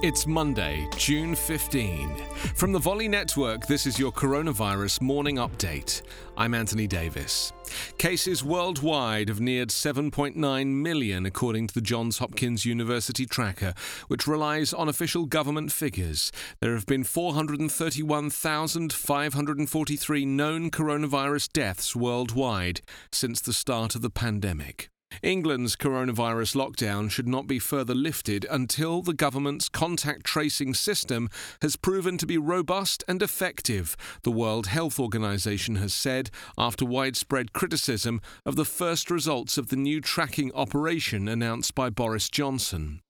It's Monday, June 15. From the Volley Network, this is your coronavirus morning update. I'm Anthony Davis. Cases worldwide have neared 7.9 million, according to the Johns Hopkins University tracker, which relies on official government figures. There have been 431,543 known coronavirus deaths worldwide since the start of the pandemic. England's coronavirus lockdown should not be further lifted until the government's contact tracing system has proven to be robust and effective, the World Health Organization has said after widespread criticism of the first results of the new tracking operation announced by Boris Johnson.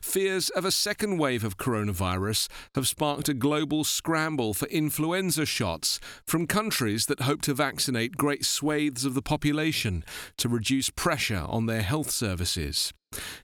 Fears of a second wave of coronavirus have sparked a global scramble for influenza shots from countries that hope to vaccinate great swathes of the population to reduce pressure on their health services.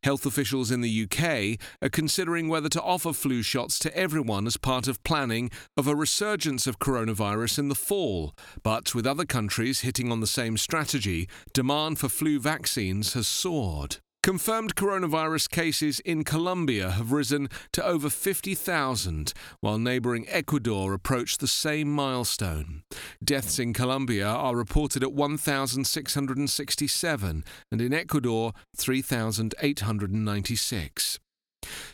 Health officials in the UK are considering whether to offer flu shots to everyone as part of planning of a resurgence of coronavirus in the fall. But with other countries hitting on the same strategy, demand for flu vaccines has soared. Confirmed coronavirus cases in Colombia have risen to over 50,000, while neighbouring Ecuador approached the same milestone. Deaths in Colombia are reported at 1,667, and in Ecuador, 3,896.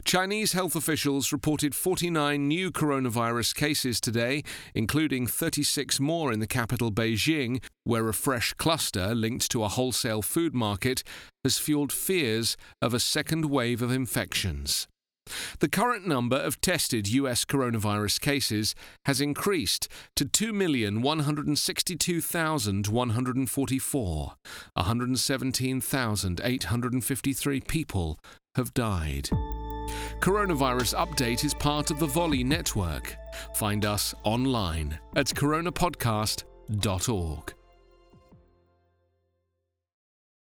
Chinese health officials reported 49 new coronavirus cases today, including 36 more in the capital Beijing, where a fresh cluster linked to a wholesale food market has fueled fears of a second wave of infections. The current number of tested US coronavirus cases has increased to 2,162,144. 117,853 people have died. Coronavirus Update is part of the Volley Network. Find us online at coronapodcast.org.